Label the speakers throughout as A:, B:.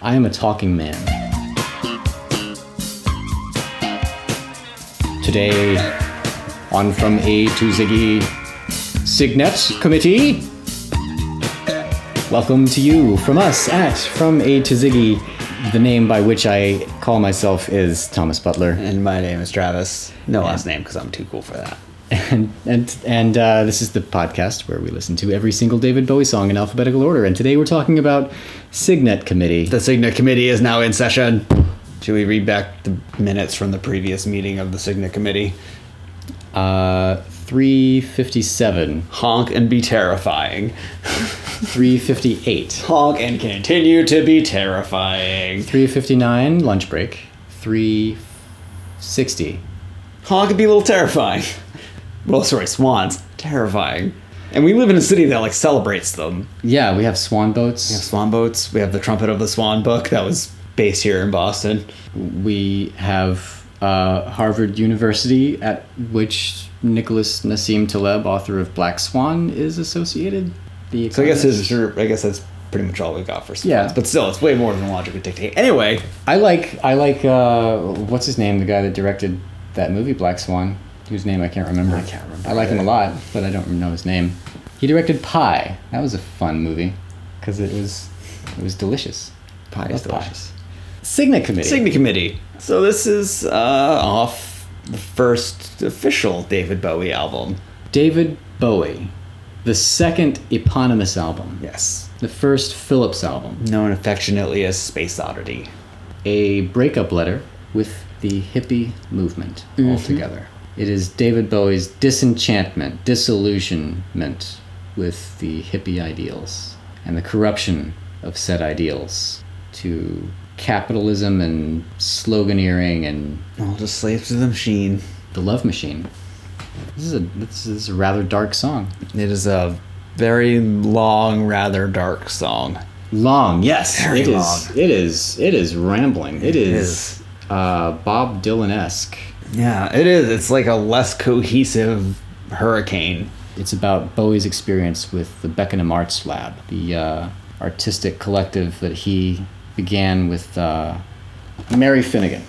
A: I am a talking man. Today, on From A to Ziggy Cygnet Committee. Welcome to you from us at From A to Ziggy. The name by which I call myself is Thomas Butler.
B: And my name is Travis. No last name because I'm too cool for that.
A: And and and uh, this is the podcast where we listen to every single David Bowie song in alphabetical order. And today we're talking about Cygnet Committee.
B: The Cygnet Committee is now in session. Should we read back the minutes from the previous meeting of the Cygnet Committee?
A: Uh, three fifty seven,
B: Honk and be terrifying.
A: three fifty eight,
B: Honk and continue to be terrifying.
A: three fifty nine. Lunch break. Three sixty.
B: Honk and be a little terrifying. Well, sorry, swans. Terrifying. And we live in a city that like celebrates them.
A: Yeah, we have swan boats.
B: We have swan boats. We have the Trumpet of the Swan book that was based here in Boston.
A: We have uh, Harvard University, at which Nicholas Nassim Taleb, author of Black Swan, is associated. The
B: So I guess it's, I guess that's pretty much all we got for swans.
A: Yeah.
B: But still, it's way more than logic would dictate. Anyway,
A: I like I like uh, what's his name? The guy that directed that movie Black Swan, whose name I can't remember.
B: I can't remember
A: I like him a lot, but I don't know his name. He directed Pie. That was a fun movie because it was it was delicious.
B: Pie is
A: love
B: delicious.
A: Cygnet Committee.
B: Cygnet Committee. So this is uh, off the first official David Bowie album.
A: David Bowie, the second eponymous album,
B: Yes.
A: the first Philips album,
B: Known affectionately as Space Oddity.
A: a breakup letter with the hippie movement altogether. It is David Bowie's disenchantment, disillusionment with the hippie ideals and the corruption of said ideals to capitalism and sloganeering and
B: All just slaves to the machine.
A: the love machine. This is a this is a rather dark song.
B: It is a very long, rather dark song.
A: Long, yes,
B: Very
A: it is.
B: long.
A: It is. It is rambling. It is,
B: is.
A: Uh, Bob Dylan esque.
B: Yeah, it is. It's like a less cohesive hurricane.
A: It's about Bowie's experience with the Beckenham Arts Lab, the uh, artistic collective that he began with uh, Mary Finnigan,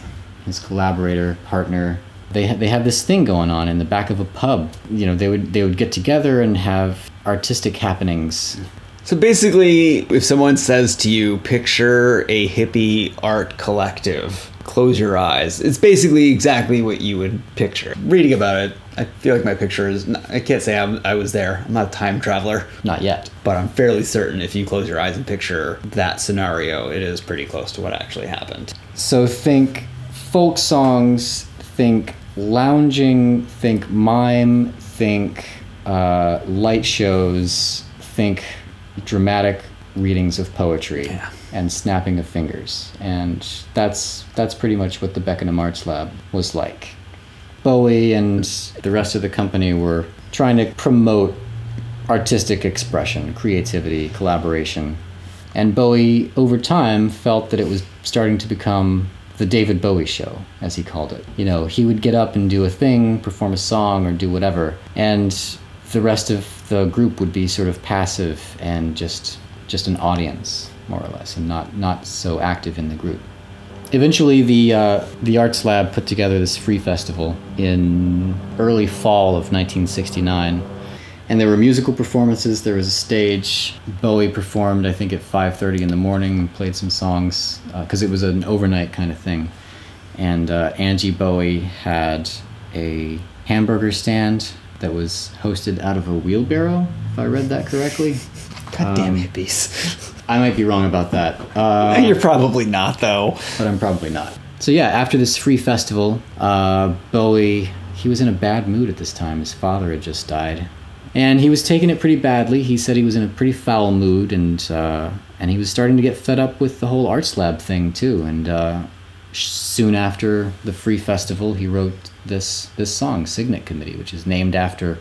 A: his collaborator, partner. They ha- they have this thing going on in the back of a pub. You know, they would they would get together and have artistic happenings.
B: So basically, if someone says to you, picture a hippie art collective, close your eyes. It's basically exactly what you would picture. Reading about it, I feel like my picture is. Not, I can't say I'm, I was there. I'm not a time traveler,
A: Not yet.
B: but I'm fairly certain if you close your eyes and picture that scenario, it is pretty close to what actually happened.
A: So think folk songs, think lounging, think mime, think uh, light shows, think dramatic readings of poetry
B: Yeah.
A: and snapping of fingers. And that's that's pretty much what the Beckenham Arts Lab was like. Bowie and the rest of the company were trying to promote artistic expression, creativity, collaboration. And Bowie, over time, felt that it was starting to become the David Bowie show, as he called it. You know, he would get up and do a thing, perform a song, or do whatever, and the rest of the group would be sort of passive and just just an audience, more or less, and not not so active in the group. Eventually, the uh, the Arts Lab put together this free festival in early fall of 1969, and there were musical performances. There was a stage. Bowie performed, I think, at 5:30 in the morning. Played some songs because it was an overnight kind of thing. And uh, Angie Bowie had a hamburger stand that was hosted out of a wheelbarrow, if I read that correctly.
B: God damn
A: Um,
B: hippies.
A: I might be wrong about that. Uh,
B: You're probably not, though.
A: but I'm probably not. So yeah, after this free festival, uh, Bowie he was in a bad mood at this time. His father had just died, and he was taking it pretty badly. He said he was in a pretty foul mood, and uh, and he was starting to get fed up with the whole arts lab thing too. And uh, soon after the free festival, he wrote this this song, Cygnet Committee, which is named after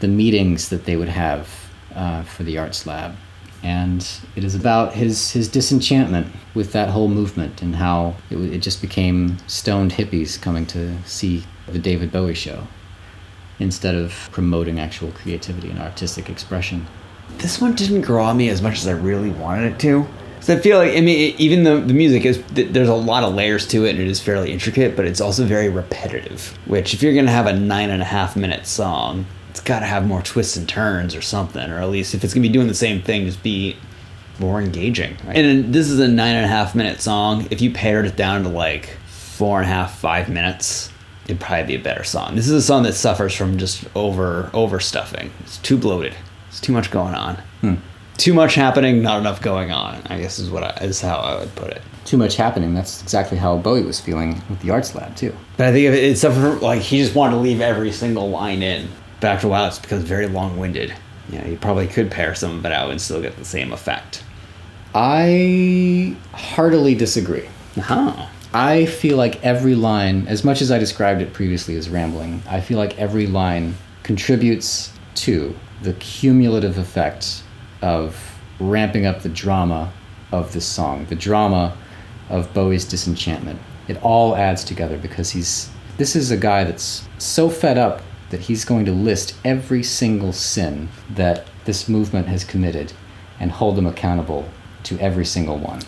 A: the meetings that they would have uh, for the arts lab and it is about his his disenchantment with that whole movement and how it, it just became stoned hippies coming to see the David Bowie show instead of promoting actual creativity and artistic expression.
B: This one didn't grow on me as much as I really wanted it to. So I feel like I mean, even though the music is there's a lot of layers to it and it is fairly intricate, but it's also very repetitive. Which, if you're gonna have a nine and a half minute song, it's got to have more twists and turns or something, or at least if it's gonna be doing the same thing, just be more engaging. Right? And this is a nine and a half minute song. If you pared it down to like four and a half, five minutes, it'd probably be a better song. This is a song that suffers from just over overstuffing. It's too bloated. It's too much going on.
A: Hmm.
B: Too much happening, not enough going on. I guess is what I, is how I would put it.
A: Too much happening. That's exactly how Bowie was feeling with the Arts Lab too.
B: But I think if it suffered from, like he just wanted to leave every single line in. But after a while, it's becomes very long winded. You know, you probably could pare some of it out and still get the same effect.
A: I heartily disagree.
B: Huh.
A: I feel like every line, as much as I described it previously as rambling, I feel like every line contributes to the cumulative effect of ramping up the drama of this song, the drama of Bowie's disenchantment. It all adds together because he's this is a guy that's so fed up that he's going to list every single sin that this movement has committed and hold them accountable to every single one.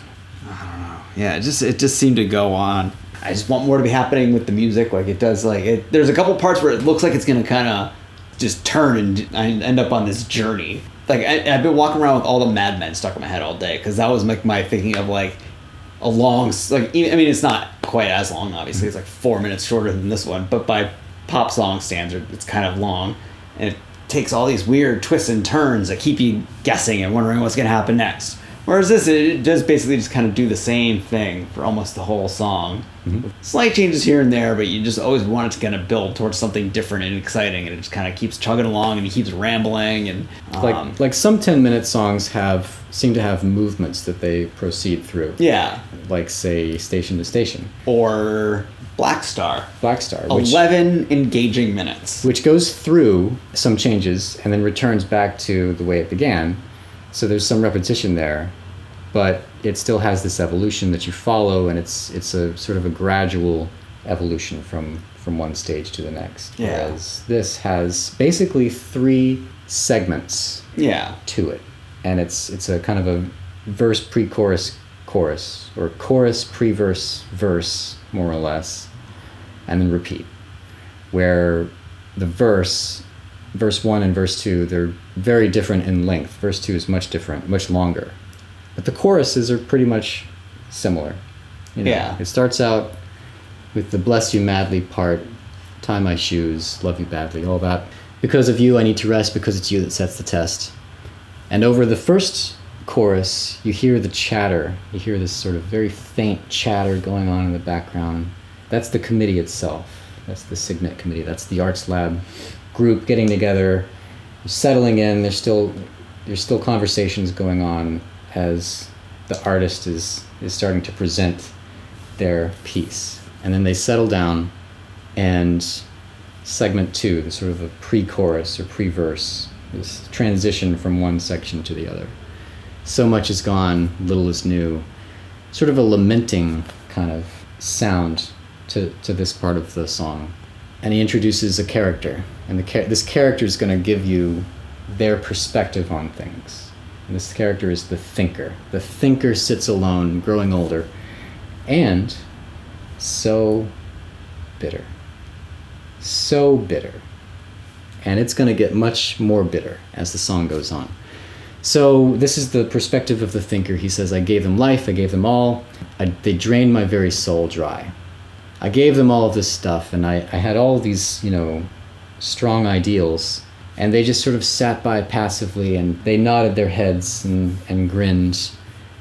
A: I don't know.
B: Yeah, it just it just seemed to go on. I just want more to be happening with the music. Like it does. Like it, there's a couple parts where it looks like it's gonna kind of just turn and and end up on this journey. Like I, have been walking around with all the Mad Men stuck in my head all day because that was like my thinking of like a long like I mean it's not quite as long obviously it's like four minutes shorter than this one but by pop song standard it's kind of long and it takes all these weird twists and turns that keep you guessing and wondering what's gonna happen next Whereas this, it does basically just kind of do the same thing for almost the whole song. Mm-hmm. Slight changes here and there, but you just always want it to kind of build towards something different and exciting, and it just kind of keeps chugging along and he keeps rambling and um,
A: like like some ten minute songs have seem to have movements that they proceed through.
B: Yeah,
A: like say station to station
B: or Blackstar.
A: Black Star.
B: Which, 11 engaging minutes.
A: Which goes through some changes and then returns back to the way it began. So there's some repetition there, but it still has this evolution that you follow, and it's it's a sort of a gradual evolution from from one stage to the next.
B: Yeah.
A: Whereas this has basically three segments.
B: Yeah.
A: To it, and it's it's a kind of a verse pre-chorus chorus or chorus pre-verse verse more or less, and then repeat, where the verse verse 1 and verse 2 they're very different in length. Verse 2 is much different much longer. But the choruses are pretty much similar
B: you know, yeah.
A: It starts out with the bless you madly part tie my shoes love you badly all that. Because of you i need to rest because it's you that sets the test. And over the first chorus you hear the chatter you hear this sort of very faint chatter going on in the background that's the committee itself that's the cygnet committee that's the arts lab group getting together, settling in. There's still there's still conversations going on as the artist is is starting to present their piece, and then they settle down, and segment two, the sort of a pre-chorus or pre-verse, this transition from one section to the other. So much is gone, little is new. Sort of a lamenting kind of sound to, to this part of the song and he introduces a character, and the char- this character is going to give you their perspective on things. And this character is the thinker. The thinker sits alone, growing older, and so bitter. So bitter. And it's going to get much more bitter as the song goes on. So, this is the perspective of the thinker. He says, I gave them life, I gave them all. I, they drained my very soul dry. I gave them all of this stuff, and I, I had all these, you know, strong ideals, and they just sort of sat by passively and they nodded their heads and, and grinned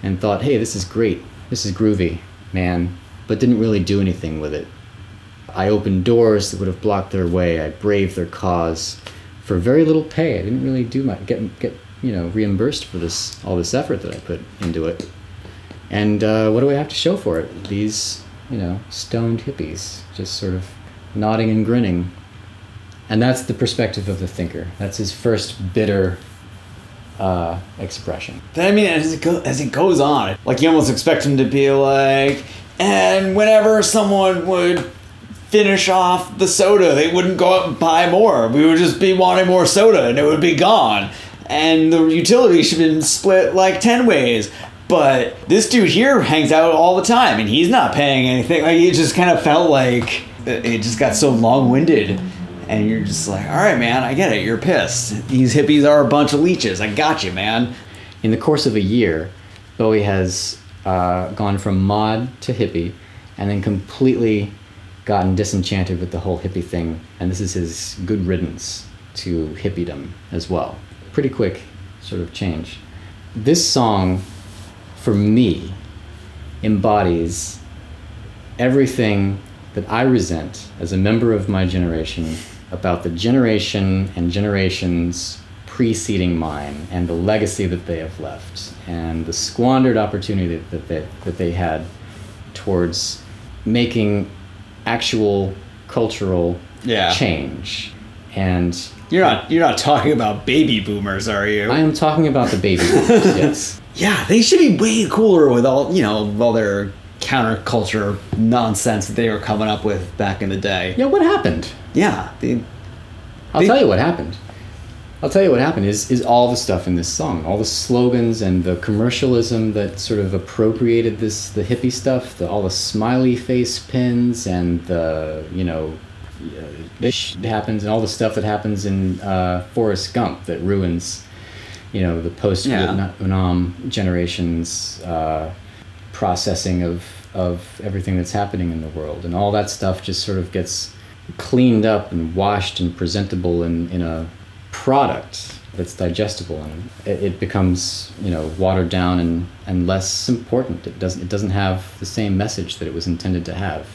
A: and thought, hey, this is great. This is groovy, man, but didn't really do anything with it. I opened doors that would have blocked their way. I braved their cause for very little pay. I didn't really do much, get get you know reimbursed for this all this effort that I put into it. And uh, what do I have to show for it? These you know, stoned hippies, just sort of nodding and grinning. And that's the perspective of the thinker. That's his first bitter uh, expression.
B: I mean, as it, go, as it goes on, like you almost expect him to be like, and whenever someone would finish off the soda, they wouldn't go out and buy more. We would just be wanting more soda and it would be gone. And the utility should have been split like 10 ways But this dude here hangs out all the time, and he's not paying anything. Like it just kind of felt like it just got so long winded, and you're just like, all right, man, I get it. You're pissed. These hippies are a bunch of leeches. I got you, man.
A: In the course of a year, Bowie has uh, gone from mod to hippie, and then completely gotten disenchanted with the whole hippie thing. And this is his good riddance to hippiedom as well. Pretty quick sort of change. This song, for me, embodies everything that I resent as a member of my generation about the generation and generations preceding mine and the legacy that they have left and the squandered opportunity that they, that they had towards making actual cultural
B: Yeah.
A: change. And
B: You're not you're not talking about baby boomers, are you?
A: I am talking about the baby boomers, yes.
B: yeah, they should be way cooler with all you know all their counterculture nonsense that they were coming up with back in the day.
A: Yeah, what happened?
B: Yeah, they,
A: I'll
B: They-
A: tell you what happened. I'll tell you what happened is is all the stuff in this song, all the slogans and the commercialism that sort of appropriated this the hippie stuff, the, all the smiley face pins and the you know this happens and all the stuff that happens in uh, Forrest Gump that ruins you know the post Vietnam generations uh, processing of of everything that's happening in the world. And all that stuff just sort of gets cleaned up and washed and presentable in, in a product that's digestible and it, it becomes you know watered down and, and less important. It doesn't it doesn't have the same message that it was intended to have.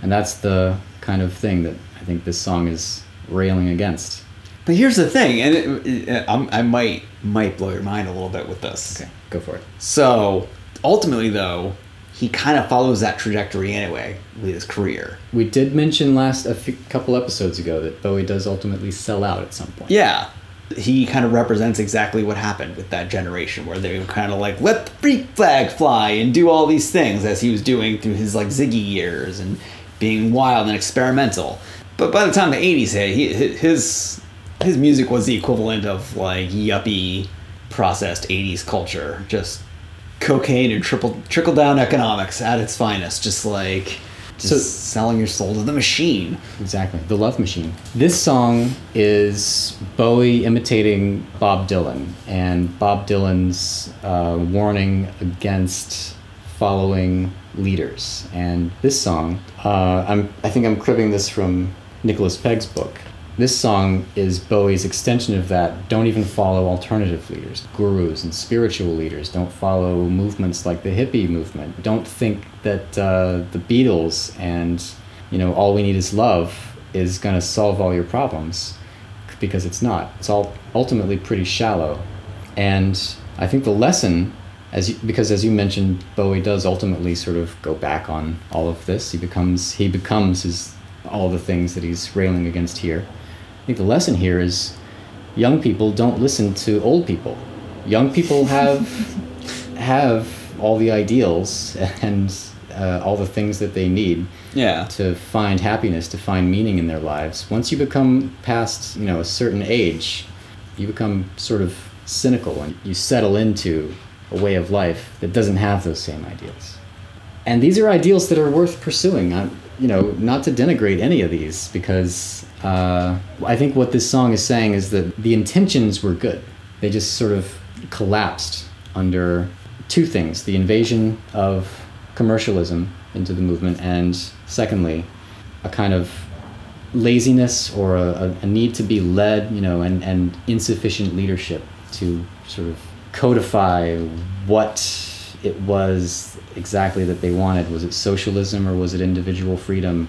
A: And that's the kind of thing that I think this song is railing against
B: but here's the thing, and it, it, I'm, might might blow your mind a little bit with this.
A: okay go for it
B: So ultimately, though, he kind of follows that trajectory anyway with his career.
A: we did mention last a few, couple episodes ago that Bowie does ultimately sell out at some point
B: Yeah. He kind of represents exactly what happened with that generation where they were kind of like, let the freak flag fly and do all these things as he was doing through his like Ziggy years and being wild and experimental. But by the time the 80s hit, he, his, his music was the equivalent of like yuppie processed 80s culture. Just cocaine and triple, trickle down economics at its finest. Just like, just
A: So-
B: selling your soul to the machine.
A: Exactly. The Love Machine. This song is Bowie imitating Bob Dylan and Bob Dylan's uh, warning against following leaders. And this song, uh, I'm, I think I'm cribbing this from Nicholas Pegg's book. This song is Bowie's extension of that. Don't even follow alternative leaders, gurus, and spiritual leaders. Don't follow movements like the hippie movement. Don't think that uh, the Beatles and you know all we need is love is going to solve all your problems because it's not. It's all ultimately pretty shallow, and I think the lesson, as you, because as you mentioned, Bowie does ultimately sort of go back on all of this. He becomes he becomes his all the things that he's railing against here. I think the lesson here is young people don't listen to old people. Young people have have all the ideals and uh, all the things that they need
B: Yeah.
A: to find happiness, to find meaning in their lives. Once you become past, you know, a certain age, you become sort of cynical and you settle into a way of life that doesn't have those same ideals. And these are ideals that are worth pursuing. i you know, not to denigrate any of these because uh, I think what this song is saying is that the intentions were good. They just sort of collapsed under two things the invasion of commercialism into the movement, and secondly, a kind of laziness or a, a, a need to be led, you know, and, and insufficient leadership to sort of codify what it was exactly that they wanted. Was it socialism or was it individual freedom?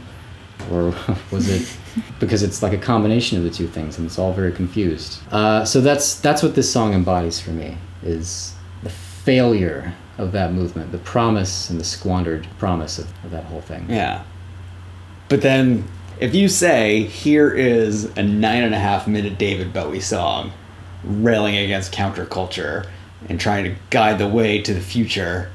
A: Or was it because it's like a combination of the two things and it's all very confused. Uh, so that's that's what this song embodies for me is the failure of that movement, the promise and the squandered promise of, of that whole thing.
B: Yeah. But then, if you say, here is a nine and a half minute David Bowie song railing against counterculture and trying to guide the way to the future,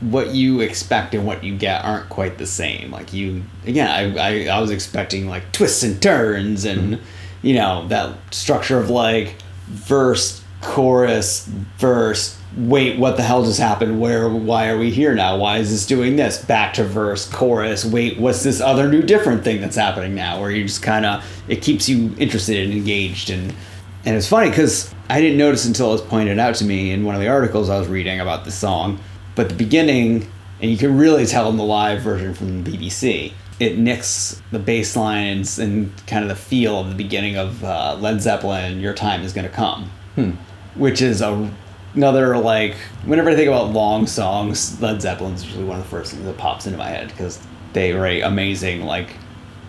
B: what you expect and what you get aren't quite the same. Like, you, again, I, I, I was expecting like twists and turns and, mm-hmm. you know, that structure of like verse chorus, verse. Wait, what the hell just happened? Where? Why are we here now? Why is this doing this? Back to verse, chorus. Wait, what's this other new different thing that's happening now? Where you just kind of it keeps you interested and engaged and and it's funny because I didn't notice until it was pointed out to me in one of the articles I was reading about the song. But the beginning, and you can really tell in the live version from the BBC, it nicks the bass lines and kind of the feel of the beginning of uh, Led Zeppelin, Your Time Is Gonna Come. Which is a, another, like, whenever I think about long songs, Led Zeppelin's usually one of the first things that pops into my head because they write amazing, like,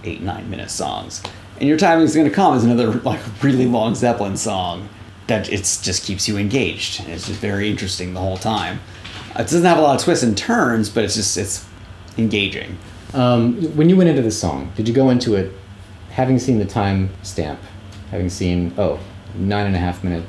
B: eight, nine minute songs. And Your timing Is Gonna Come is another, like, really long Zeppelin song that it's just keeps you engaged. And it's just very interesting the whole time. It doesn't have a lot of twists and turns, but it's just, it's engaging.
A: Um, when you went into the song, did you go into it having seen the time stamp, having seen oh nine and a half minute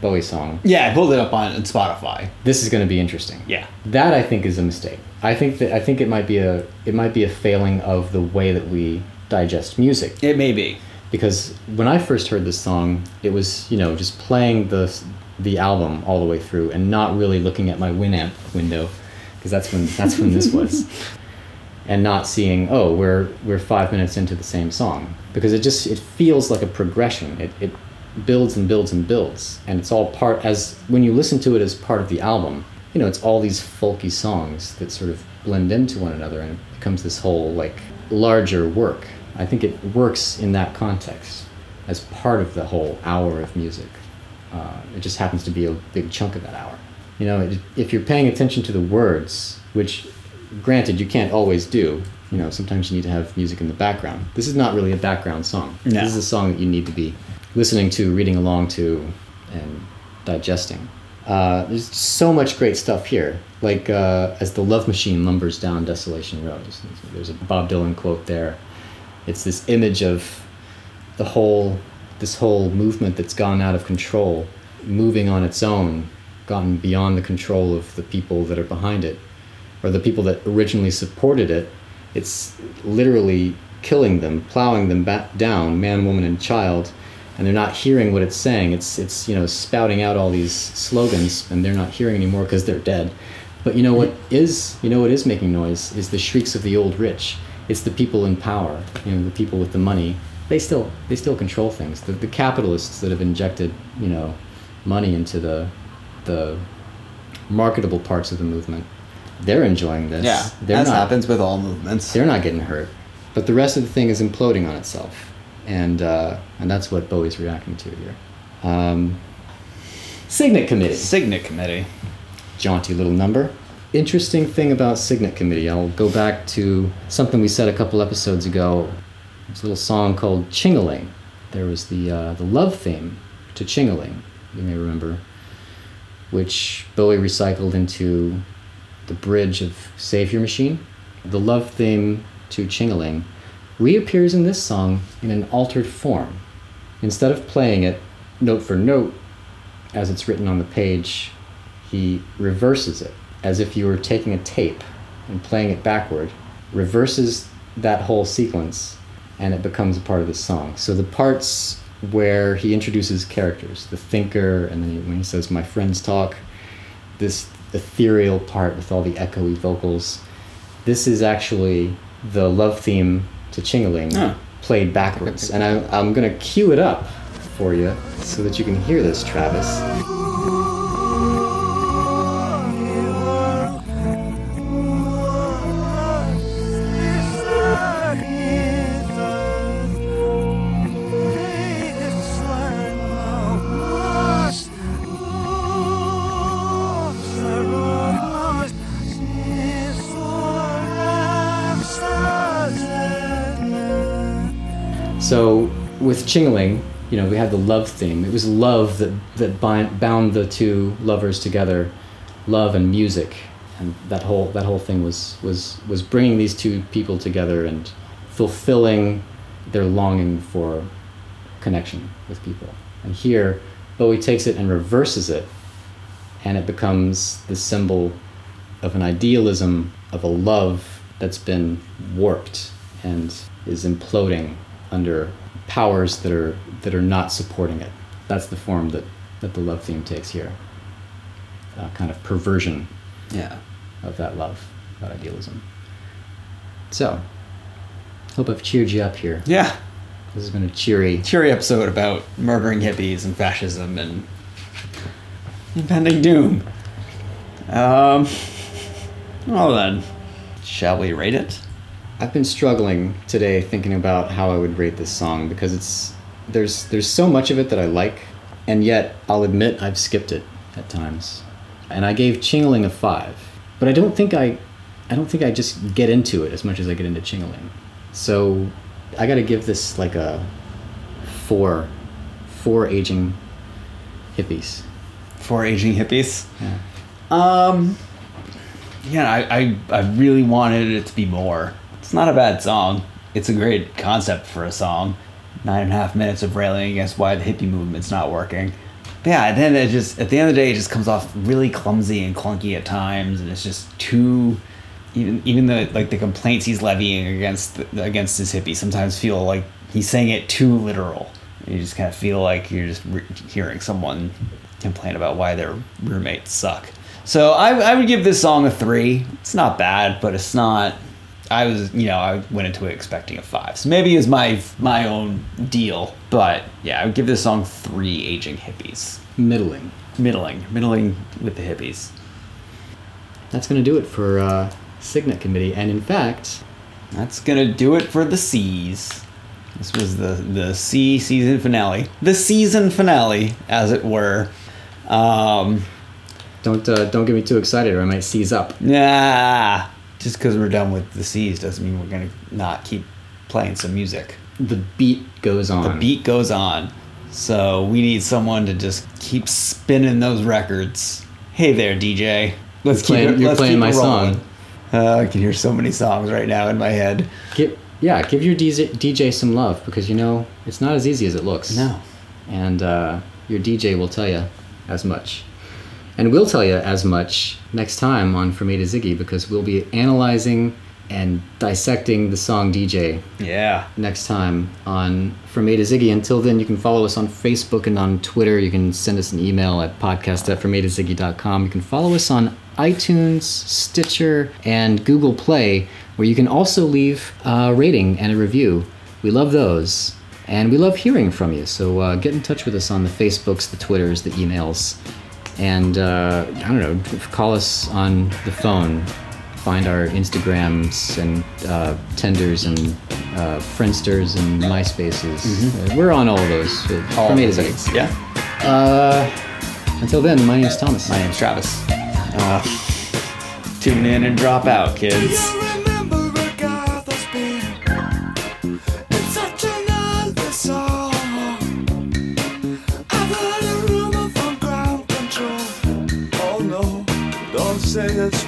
A: Bowie song?
B: Yeah, I pulled it up on Spotify.
A: This is going to be interesting.
B: Yeah.
A: That I think is a mistake. I think that I think it might be a it might be a failing of the way that we digest music.
B: It may be.
A: Because when I first heard this song, it was you know just playing the the album all the way through and not really looking at my Winamp window, because that's when that's when this was, and not seeing oh we're we're five minutes into the same song because it just it feels like a progression. It it builds and builds and builds and it's all part as when you listen to it as part of the album you know it's all these folky songs that sort of blend into one another and it becomes this whole like larger work i think it works in that context as part of the whole hour of music uh, it just happens to be a big chunk of that hour you know it, if you're paying attention to the words which granted you can't always do you know sometimes you need to have music in the background this is not really a background song
B: No.
A: this is a song that you need to be listening to, reading along to, and digesting. Uh, there's so much great stuff here. Like uh, as the love machine lumbers down Desolation Road, there's a Bob Dylan quote there. It's this image of the whole, this whole movement that's gone out of control, moving on its own, gotten beyond the control of the people that are behind it, or the people that originally supported it. It's literally killing them, plowing them back down, man, woman, and child and they're not hearing what it's saying. It's it's you know spouting out all these slogans, and they're not hearing anymore because they're dead. But you know what is you know what is making noise is the shrieks of the old rich. It's the people in power, you know, the people with the money. They still they still control things. The, the capitalists that have injected you know money into the the marketable parts of the movement. They're enjoying this.
B: Yeah,
A: they're
B: as
A: not,
B: happens with all movements.
A: They're not getting hurt, but the rest of the thing is imploding on itself and uh, and that's what Bowie's reacting to here. Um, Cygnet Committee,
B: Cygnet Committee.
A: jaunty little number. Interesting thing about Cygnet Committee, I'll go back to something we said a couple episodes ago. A little song called Ching-a-Ling. There was the uh, the love theme to Ching-a-Ling, you may remember, which Bowie recycled into the bridge of Save Your Machine. The love theme to Ching-a-Ling reappears in this song in an altered form. Instead of playing it note for note as it's written on the page, he reverses it as if you were taking a tape and playing it backward, reverses that whole sequence, and it becomes a part of the song. So the parts where he introduces characters, the thinker, and then he, when he says, My friends talk, this ethereal part with all the echoey vocals, this is actually the love theme to Ching-a-Ling
B: Huh.
A: played backwards. And I, I'm going to cue it up for you so that you can hear this, Travis. So with Ching-a-Ling, you know, we had the love theme. It was love that that bind, bound the two lovers together, love and music, and that whole that whole thing was was was bringing these two people together and fulfilling their longing for connection with people. And here, Bowie takes it and reverses it, and it becomes the symbol of an idealism of a love that's been warped and is imploding under powers that are that are not supporting it. That's the form that that the love theme takes here. A kind of perversion
B: Yeah.
A: of that love, that idealism. So, hope I've cheered you up here.
B: Yeah.
A: This has been a cheery.
B: Cheery episode about murdering hippies and fascism and impending doom. Um. Well then, shall we rate it?
A: I've been struggling today thinking about how I would rate this song because it's there's there's so much of it that I like, and yet I'll admit I've skipped it at times. And I gave Chingling a five, but I don't think I, I don't think I just get into it as much as I get into Chingling. So, I got to give this like a four, four aging hippies.
B: Four aging hippies.
A: Yeah.
B: Um. Yeah, I, I I really wanted it to be more. It's not a bad song. It's a great concept for a song. Nine and a half minutes of railing against why the hippie movement's not working. But yeah, then it just at the end of the day, it just comes off really clumsy and clunky at times, and it's just too. Even even the like the complaints he's levying against against his hippie sometimes feel like he's saying it too literal. You just kind of feel like you're just re- hearing someone complain about why their roommates suck. So I, I would give this song a three. It's not bad, but it's not. I was, you know, I went into it expecting a five. So maybe it's my my own deal. But yeah, I would give this song three aging hippies.
A: Middling.
B: Middling, middling with the hippies.
A: That's gonna do it for uh, Cygnet Committee, and in fact,
B: That's gonna do it for the C's. This was the the C season finale, the season finale, as it were. Um,
A: don't uh, don't get me too excited, or I might seize up.
B: nah, just because we're done with the C's doesn't mean we're gonna not keep playing some music.
A: The beat goes on.
B: The beat goes on, so we need someone to just keep spinning those records. Hey there, DJ. Let's keep
A: playing-
B: it.
A: you're
B: let's
A: playing
B: keep
A: my
B: rolling.
A: song.
B: Uh, I can hear so many songs right now in my head.
A: Give, yeah, give your DJ, DJ some love because you know it's not as easy as it looks.
B: No.
A: And uh, your DJ will tell you as much. And we'll tell you as much next time on From A to Ziggy because we'll be analyzing and dissecting the song DJ
B: Yeah.
A: next time on From A to Ziggy. Until then, you can follow us on Facebook and on Twitter. You can send us an email at podcast at FromAtoziggy.com. You can follow us on iTunes, Stitcher, and Google Play, where you can also leave a rating and a review. We love those. And we love hearing from you. So uh, get in touch with us on the Facebooks, the Twitters, the emails. And uh, I don't know, call us on the phone find our Instagrams and uh, Tenders and uh, Friendsters and MySpaces. Uh, we're on all of those.
B: Mm-hmm. All
A: from A to Z.
B: Yeah.
A: Uh, until then, my name is Thomas.
B: My name's Travis. Uh, tune in and drop out, kids.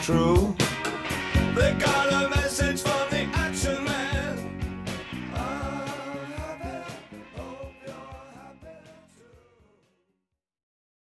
C: True.